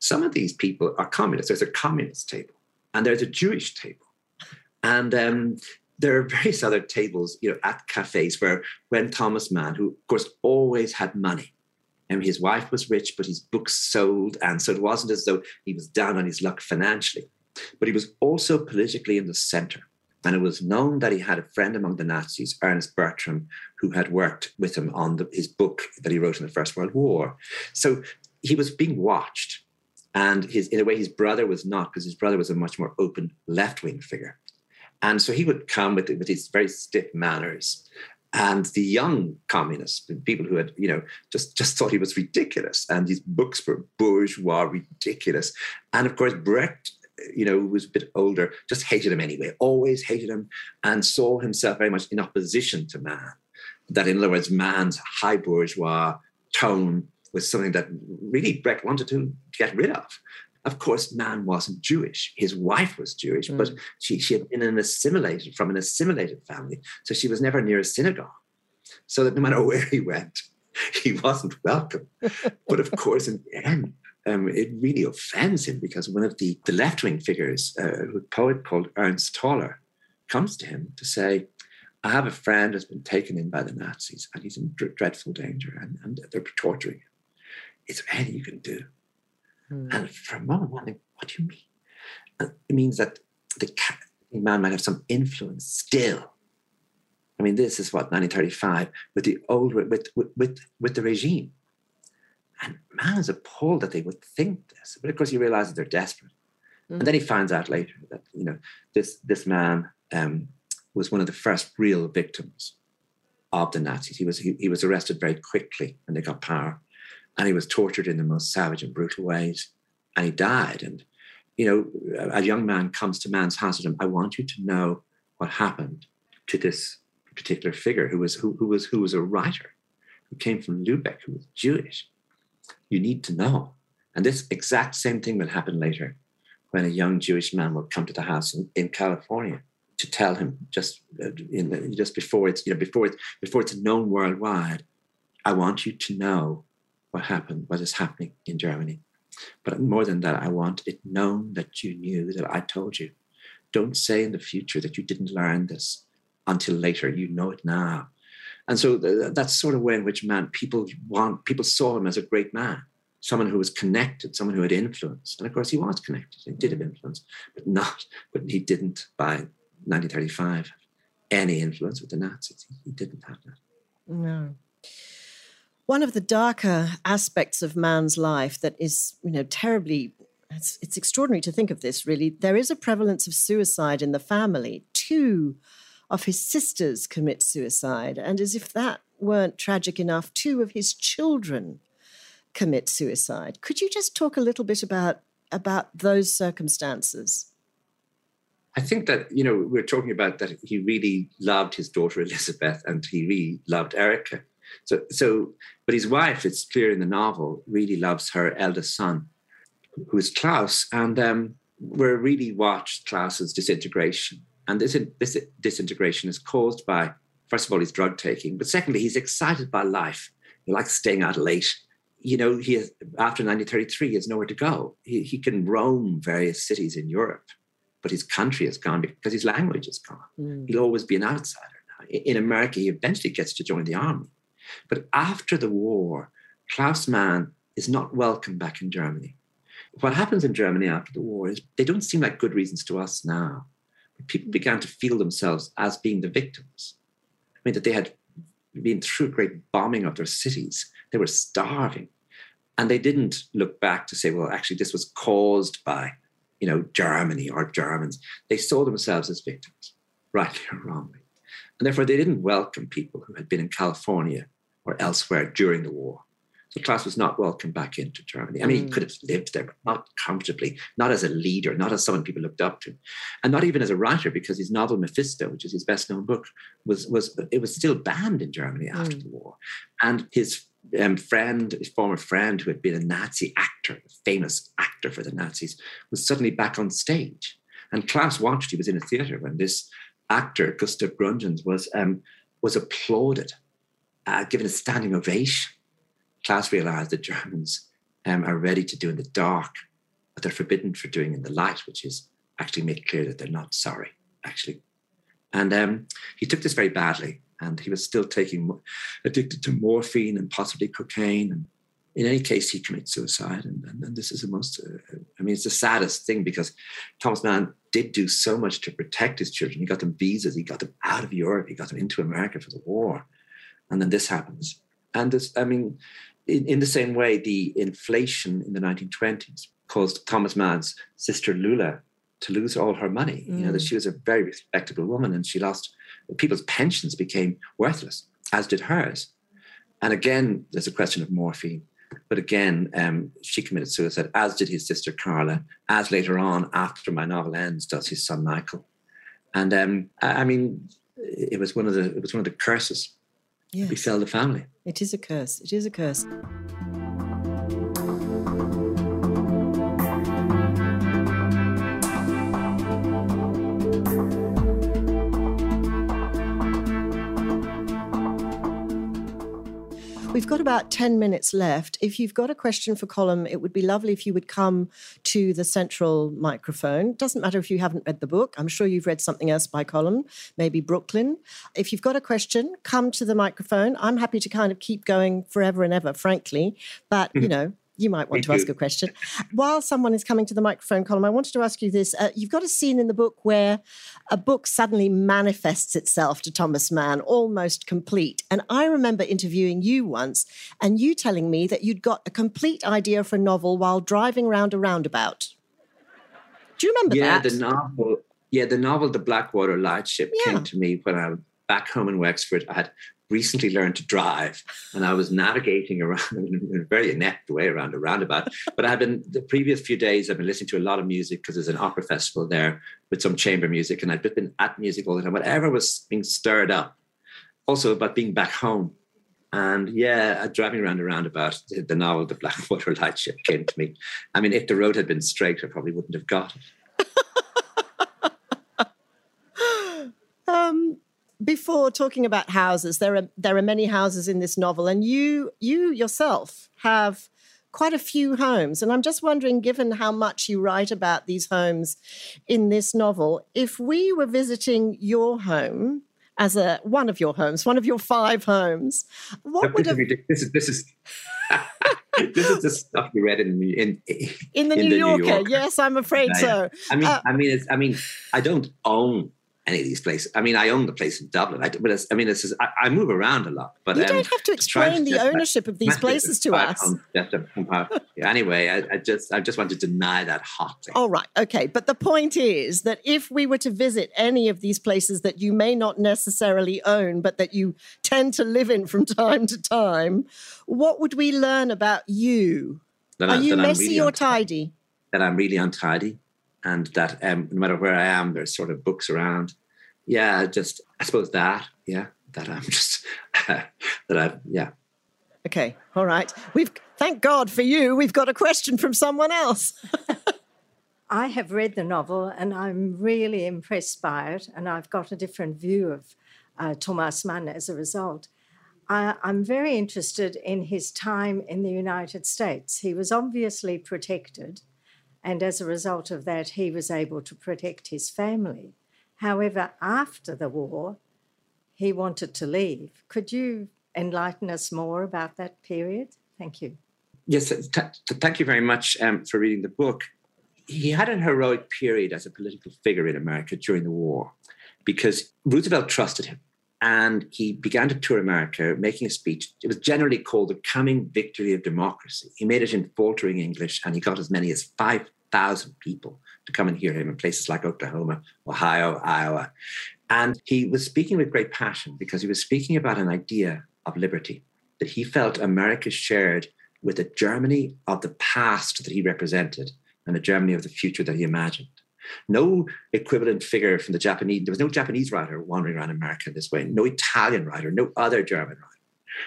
some of these people are communists. There's a communist table and there's a Jewish table. And um, there are various other tables, you know, at cafes where when Thomas Mann, who of course always had money, and his wife was rich, but his books sold, and so it wasn't as though he was down on his luck financially, but he was also politically in the center. And it was known that he had a friend among the Nazis, Ernest Bertram, who had worked with him on the, his book that he wrote in the First World War. So he was being watched. And his, in a way, his brother was not, because his brother was a much more open left wing figure. And so he would come with, with these very stiff manners. And the young communists, the people who had, you know, just, just thought he was ridiculous. And these books were bourgeois, ridiculous. And of course, Brecht you know, who was a bit older, just hated him anyway, always hated him, and saw himself very much in opposition to Mann. That, in other words, Mann's high bourgeois tone was something that really Brecht wanted to get rid of. Of course, Mann wasn't Jewish. His wife was Jewish, mm. but she, she had been an assimilated from an assimilated family. So she was never near a synagogue. So that no matter where he went, he wasn't welcome. but of course, in the end, um, it really offends him because one of the, the left wing figures, uh, a poet called Ernst Toller, comes to him to say, I have a friend who's been taken in by the Nazis and he's in dreadful danger and, and they're torturing him. Is there anything you can do? Hmm. And for a moment, I'm like, what do you mean? And it means that the man might have some influence still. I mean, this is what 1935 with the old with with with, with the regime. And Mann is appalled that they would think this. But of course, he realizes they're desperate. Mm. And then he finds out later that, you know, this, this man um, was one of the first real victims of the Nazis. He was, he, he was arrested very quickly when they got power. And he was tortured in the most savage and brutal ways. And he died. And, you know, a young man comes to Mann's house and I want you to know what happened to this particular figure who was who, who was who was a writer who came from Lubeck, who was Jewish you need to know. And this exact same thing will happen later when a young Jewish man will come to the house in, in California to tell him just uh, in, just before it's you know before it's before it's known worldwide. I want you to know what happened, what is happening in Germany. But more than that, I want it known that you knew that I told you. Don't say in the future that you didn't learn this until later. You know it now. And so that's sort of way in which man people want people saw him as a great man, someone who was connected, someone who had influence. And of course, he was connected. He did have influence, but not. But he didn't by 1935 any influence with the Nazis. He didn't have that. No. One of the darker aspects of Mann's life that is, you know, terribly it's, it's extraordinary to think of this really. There is a prevalence of suicide in the family. Two of his sisters commit suicide. And as if that weren't tragic enough, two of his children commit suicide. Could you just talk a little bit about, about those circumstances? I think that, you know, we're talking about that he really loved his daughter Elizabeth and he really loved Erika. So, so, but his wife, it's clear in the novel, really loves her eldest son, who is Klaus. And um, we really watched Klaus's disintegration and this, this disintegration is caused by, first of all, his drug taking, but secondly, he's excited by life. He likes staying out late. You know, he has, after 1933, he has nowhere to go. He, he can roam various cities in Europe, but his country is gone because his language is gone. Mm. He'll always be an outsider now. In America, he eventually gets to join the army. But after the war, Klaus Mann is not welcome back in Germany. What happens in Germany after the war is they don't seem like good reasons to us now But people began to feel themselves as being the victims. I mean, that they had been through great bombing of their cities, they were starving. And they didn't look back to say, well, actually, this was caused by, you know, Germany or Germans. They saw themselves as victims, rightly or wrongly. And therefore, they didn't welcome people who had been in California or elsewhere during the war. So Klaus was not welcome back into Germany. I mean, mm. he could have lived there, but not comfortably, not as a leader, not as someone people looked up to, and not even as a writer, because his novel Mephisto, which is his best-known book, was was it was still banned in Germany after mm. the war, and his um, friend, his former friend, who had been a Nazi actor, a famous actor for the Nazis, was suddenly back on stage. And Klaus watched. He was in a theater when this actor, Gustav Gründgens, was um, was applauded, uh, given a standing ovation Klaus realized that Germans um, are ready to do in the dark what they're forbidden for doing in the light, which is actually make clear that they're not sorry, actually. And um, he took this very badly, and he was still taking addicted to morphine and possibly cocaine. And in any case, he commits suicide. And, and, and this is the most, uh, I mean, it's the saddest thing because Thomas Mann did do so much to protect his children. He got them visas, he got them out of Europe, he got them into America for the war. And then this happens. And this, I mean, in, in the same way, the inflation in the 1920s caused Thomas Mann's sister Lula to lose all her money. Mm. You know, that mm. she was a very respectable woman and she lost people's pensions became worthless, as did hers. And again, there's a question of morphine. But again, um, she committed suicide, as did his sister Carla, as later on, after my novel ends, does his son Michael. And um, I mean, it was one of the it was one of the curses yes. sell the family. It is a curse. It is a curse. Got about 10 minutes left. If you've got a question for Colm, it would be lovely if you would come to the central microphone. Doesn't matter if you haven't read the book. I'm sure you've read something else by Colm, maybe Brooklyn. If you've got a question, come to the microphone. I'm happy to kind of keep going forever and ever, frankly. But, you mm-hmm. know, you might want Thank to you. ask a question. While someone is coming to the microphone Colm, I wanted to ask you this. Uh, you've got a scene in the book where a book suddenly manifests itself to Thomas Mann, almost complete. And I remember interviewing you once and you telling me that you'd got a complete idea for a novel while driving around a roundabout. Do you remember yeah, that? Yeah, the novel. Yeah, the novel The Blackwater Lightship yeah. came to me when I was back home in Wexford. I had recently learned to drive and I was navigating around in a very inept way around a roundabout. But I've been the previous few days, I've been listening to a lot of music because there's an opera festival there with some chamber music. And I've been at music all the time, whatever was being stirred up. Also about being back home. And yeah, uh, driving around a roundabout, the novel The Blackwater Lightship came to me. I mean, if the road had been straight, I probably wouldn't have got it. um, before talking about houses, there are there are many houses in this novel, and you you yourself have quite a few homes. And I'm just wondering, given how much you write about these homes in this novel, if we were visiting your home as a one of your homes, one of your five homes, what would have this is this is this is the stuff you read in in in the, in New, the Yorker. New, Yorker. Yes, I'm afraid yeah, so. I mean, uh, I mean, it's, I mean, I don't own any of these places. I mean, I own the place in Dublin, I, but I mean, this is I, I, move around a lot. But you um, don't have to explain the ownership of these places to us. anyway, I, I, just I just want to deny that hotly. All right, okay, but the point is that if we were to visit any of these places that you may not necessarily own, but that you tend to live in from time to time, what would we learn about you? That Are I, you messy really or tidy? That I'm really untidy and that um, no matter where I am, there's sort of books around. Yeah, just I suppose that. Yeah, that I'm just that I yeah. Okay, all right. We've thank God for you. We've got a question from someone else. I have read the novel and I'm really impressed by it, and I've got a different view of uh, Thomas Mann as a result. I, I'm very interested in his time in the United States. He was obviously protected and as a result of that, he was able to protect his family. However, after the war, he wanted to leave. Could you enlighten us more about that period? Thank you. Yes, t- thank you very much um, for reading the book. He had a heroic period as a political figure in America during the war because Roosevelt trusted him and he began to tour America, making a speech. It was generally called the coming victory of democracy. He made it in faltering English, and he got as many as 5,000 people to come and hear him in places like Oklahoma, Ohio, Iowa. And he was speaking with great passion because he was speaking about an idea of liberty that he felt America shared with a Germany of the past that he represented and a Germany of the future that he imagined. No equivalent figure from the Japanese, there was no Japanese writer wandering around America in this way, no Italian writer, no other German writer.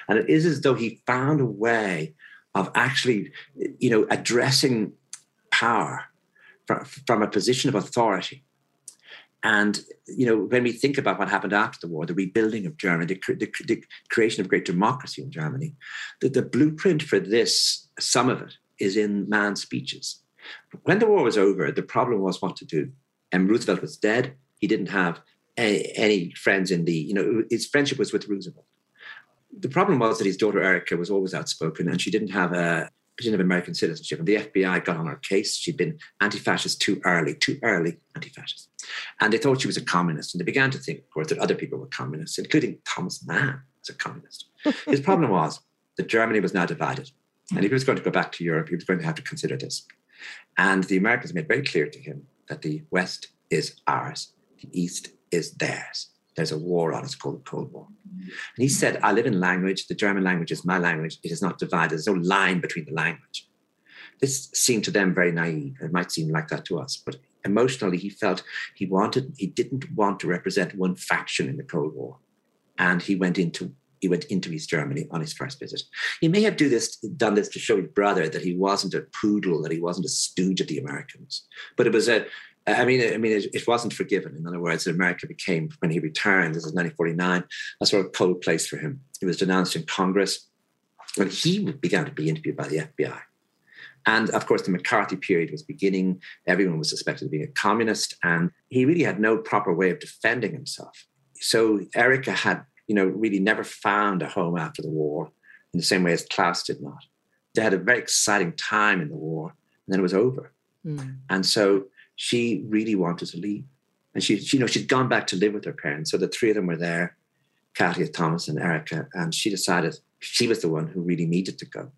And it is as though he found a way of actually, you know, addressing power from, from a position of authority. And you know, when we think about what happened after the war, the rebuilding of Germany, the, the, the creation of great democracy in Germany, the, the blueprint for this, some of it, is in Mann's speeches. When the war was over, the problem was what to do. And Roosevelt was dead. He didn't have any, any friends in the, you know, his friendship was with Roosevelt. The problem was that his daughter Erika was always outspoken, and she didn't have a she didn't have American citizenship. And the FBI got on her case. She'd been anti-fascist too early, too early anti-fascist. And they thought she was a communist. And they began to think, of course, that other people were communists, including Thomas Mann as a communist. His problem was that Germany was now divided. And if he was going to go back to Europe, he was going to have to consider this. And the Americans made very clear to him that the West is ours, the East is theirs. There's a war on, it's called the Cold War. And he said, I live in language, the German language is my language, it is not divided, there's no line between the language. This seemed to them very naive. It might seem like that to us, but emotionally he felt he wanted, he didn't want to represent one faction in the Cold War. And he went into he went into East Germany on his first visit. He may have do this, done this to show his brother that he wasn't a poodle, that he wasn't a stooge of the Americans. But it was a, I mean, I mean, it, it, wasn't forgiven. In other words, America became, when he returned, this is 1949, a sort of cold place for him. He was denounced in Congress, and he began to be interviewed by the FBI. And of course, the McCarthy period was beginning. Everyone was suspected of being a communist, and he really had no proper way of defending himself. So Erika had you know, really never found a home after the war in the same way as Klaus did not. They had a very exciting time in the war, and then it was over. Mm. And so she really wanted to leave. And she, she, you know, she'd gone back to live with her parents. So the three of them were there, Katia, Thomas, and Erika. And she decided she was the one who really needed to go.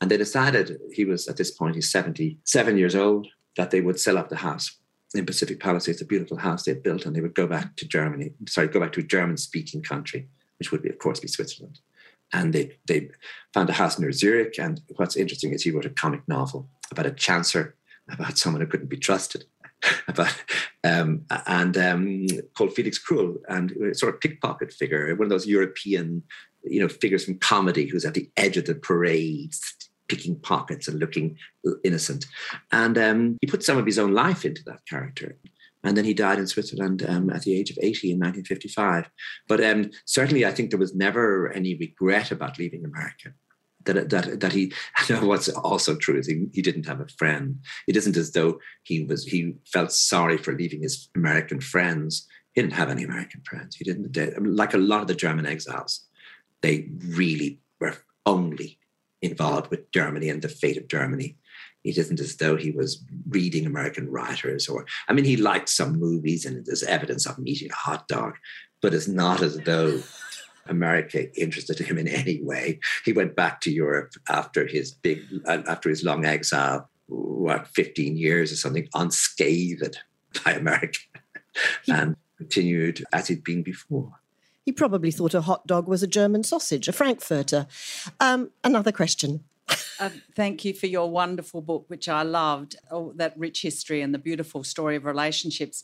And they decided he was at this point, he's 77 years old, that they would sell up the house in Pacific Palace. It's a beautiful house they built, and they would go back to Germany, sorry, go back to a German speaking country, which would be, of course, be Switzerland. And they, they found a house near Zurich. And what's interesting is he wrote a comic novel about a chancer, about someone who couldn't be trusted, about um, and um, called Felix Krull, and sort of pickpocket figure, one of those European, you know, figures from comedy who's at the edge of the parade, picking pockets and looking innocent. And um, he put some of his own life into that character. And then he died in Switzerland um, at the age of 80 in 1955. But um, certainly, I think there was never any regret about leaving America. That, that, that he, what's also true is he, he didn't have a friend. It isn't as though he was, he felt sorry for leaving his American friends. He didn't have any American friends. He didn't, like a lot of the German exiles, they really were only involved with Germany and the fate of Germany. It isn't as though he was reading American writers or, I mean, he liked some movies and there's evidence of him eating a hot dog, but it's not as though America interested him in any way. He went back to Europe after his big, uh, after his long exile, what, 15 years or something, unscathed by America and continued as he'd been before. He probably thought a hot dog was a German sausage, a Frankfurter. Um, another question. uh, thank you for your wonderful book, which I loved, oh, that rich history and the beautiful story of relationships.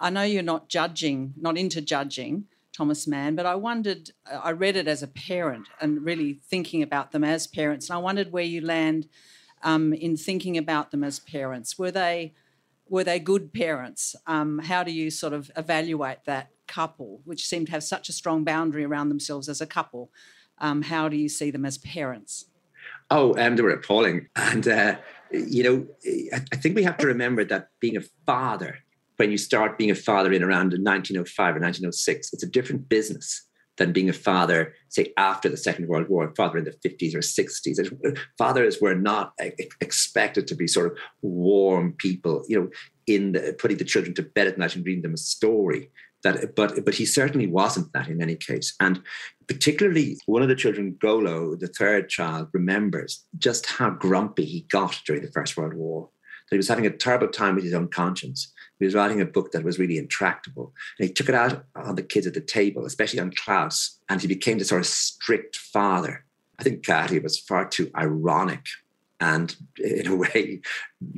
I know you're not judging, not into judging Thomas Mann, but I wondered, I read it as a parent and really thinking about them as parents. And I wondered where you land um, in thinking about them as parents. Were they were they good parents? Um, how do you sort of evaluate that couple, which seem to have such a strong boundary around themselves as a couple? Um, how do you see them as parents? Oh, um, they were appalling. And, uh, you know, I think we have to remember that being a father, when you start being a father in around 1905 or 1906, it's a different business than being a father, say, after the Second World War, father in the 50s or 60s. Fathers were not expected to be sort of warm people, you know, in the, putting the children to bed at night and reading them a story. That, but but he certainly wasn't that in any case. And particularly one of the children, Golo, the third child, remembers just how grumpy he got during the First World War. That he was having a terrible time with his own conscience he was writing a book that was really intractable. And he took it out on the kids at the table, especially on Klaus, and he became the sort of strict father. I think Katia was far too ironic and in a way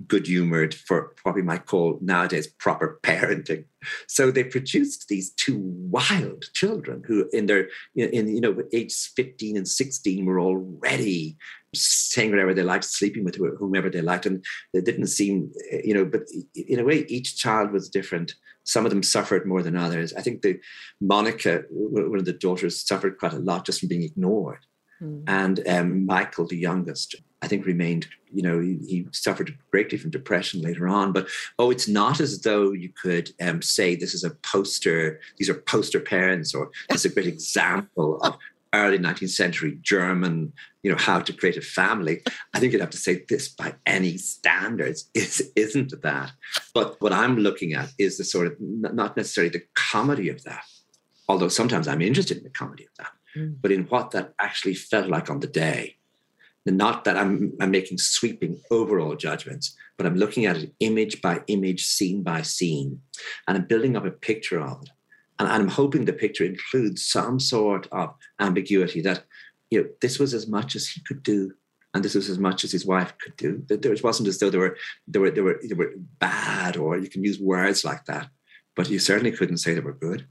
good humored for what we might call nowadays proper parenting so they produced these two wild children who in their in you know age 15 and 16 were already saying whatever they liked sleeping with whomever they liked and they didn't seem you know but in a way each child was different some of them suffered more than others i think the Monika one of the daughters suffered quite a lot just from being ignored Mm. And um, Michael, the youngest, I think remained, you know, he, he, suffered greatly from depression later on. But oh, it's not as though you could um, say this is a poster, these are poster parents, or this is a great example of early 19th century German, you know, how to create a family. I think you'd have to say this by any standards is, isn't that. But what I'm looking at is the sort of not necessarily the comedy of that, although sometimes I'm interested in the comedy of that mm. but in what that actually felt like on the day. And not that I'm, I'm making sweeping overall judgments, but I'm looking at it image by image, scene by scene, and I'm building up a picture of it. And, I'm hoping the picture includes some sort of ambiguity that, you know, this was as much as he could do and this was as much as his wife could do. That There wasn't as though they were they were they were they were bad, or you can use words like that, but you certainly couldn't say they were good.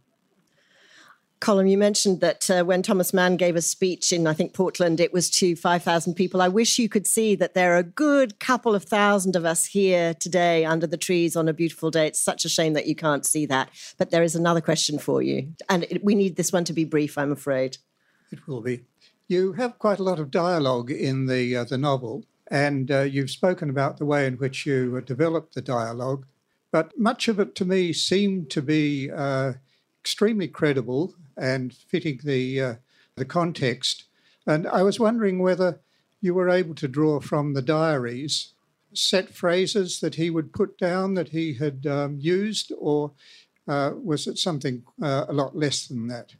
Colm, you mentioned that uh, when Thomas Mann gave a speech in, I think, Portland, it was to 5,000 people. I wish you could see that there are a good couple of thousand of us here today under the trees on a beautiful day. It's such a shame that you can't see that. But there is another question for you. And it, we need this one to be brief, I'm afraid. It will be. You have quite a lot of dialogue in the, uh, the novel, and uh, you've spoken about the way in which you developed the dialogue. But much of it to me seemed to be uh, extremely credible and fitting the uh, the context. And I was wondering whether you were able to draw from the diaries set phrases that he would put down that he had um, used, or uh, was it something uh, a lot less than that?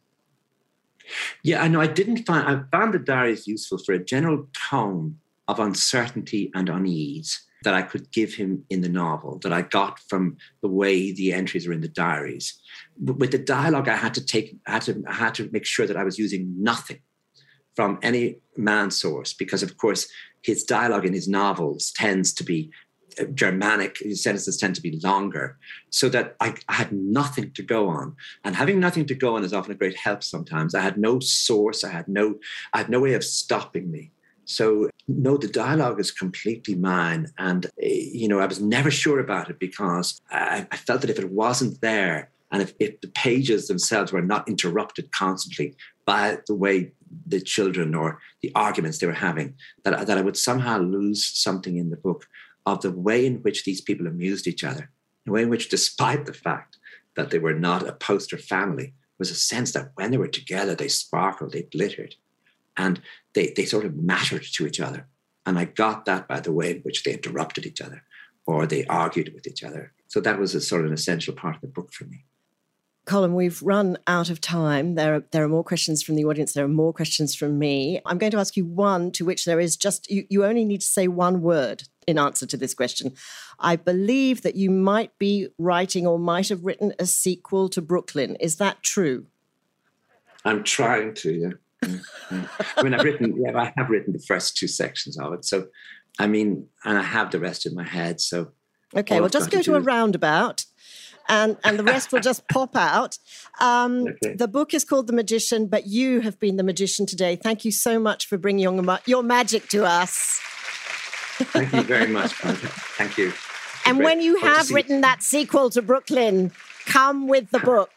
Yeah, I know. I didn't find. I found the diaries useful for a general tone of uncertainty and unease that I could give him in the novel that I got from the way the entries are in the diaries. With the dialogue, I had to take, I had to, I had to make sure that I was using nothing from any Mann source because, of course, his dialogue in his novels tends to be uh, Germanic, his sentences tend to be longer, so that I, I, had nothing to go on. And having nothing to go on is often a great help sometimes. I had no source, I had no, I had no way of stopping me. So, no, the dialogue is completely mine. And, eh, you know, I was never sure about it because I, I felt that if it wasn't there, and if, if the pages themselves were not interrupted constantly by the way the children or the arguments they were having, that, that I would somehow lose something in the book of the way in which these people amused each other, the way in which, despite the fact that they were not a poster family, was a sense that when they were together, they sparkled, they glittered and they, they sort of mattered to each other. And I got that by the way in which they interrupted each other or they argued with each other. So that was a sort of an essential part of the book for me. Colm, we've run out of time. There are, there are more questions from the audience. There are more questions from me. I'm going to ask you one to which there is just, you, you only need to say one word in answer to this question. I believe that you might be writing or might have written a sequel to Brooklyn. Is that true? I'm trying to, yeah. I mean, I've written, yeah, I have written the first two sections of it. So, I mean, and I have the rest in my head. So, okay, well, just go to, to a roundabout. And, and the rest will just pop out. Um, okay. The book is called The Magician, but you have been the magician today. Thank you so much for bringing your, your magic to us. Thank you very much, Thank you. And when you have written that sequel to Brooklyn, come with the book.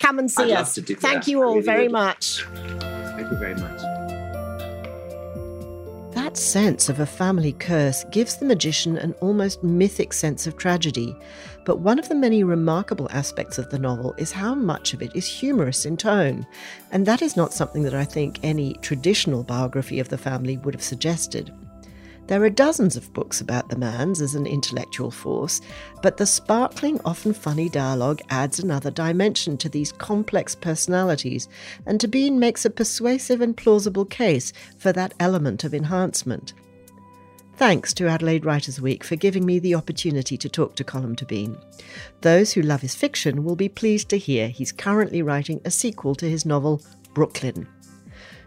Come and see I'd us. Thank that. you all really very would. much. Thank you very much. That sense of a family curse gives the magician an almost mythic sense of tragedy. But one of the many remarkable aspects of the novel is how much of it is humorous in tone. And that is not something that I think any traditional biography of the family would have suggested. There are dozens of books about the Manns as an intellectual force, but the sparkling, often funny dialogue adds another dimension to these complex personalities, and Tóibín makes a persuasive and plausible case for that element of enhancement. Thanks to Adelaide Writers Week for giving me the opportunity to talk to Colm Tóibín. Those who love his fiction will be pleased to hear he's currently writing a sequel to his novel, Brooklyn.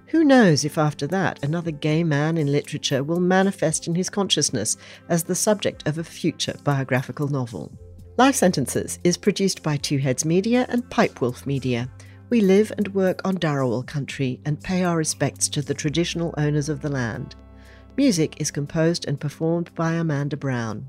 Who knows if after that another gay man in literature will manifest in his consciousness as the subject of a future biographical novel? Life Sentences is produced by Two Heads Media and Pipewolf Media. We live and work on Dharawal country and pay our respects to the traditional owners of the land. Music is composed and performed by Amanda Brown.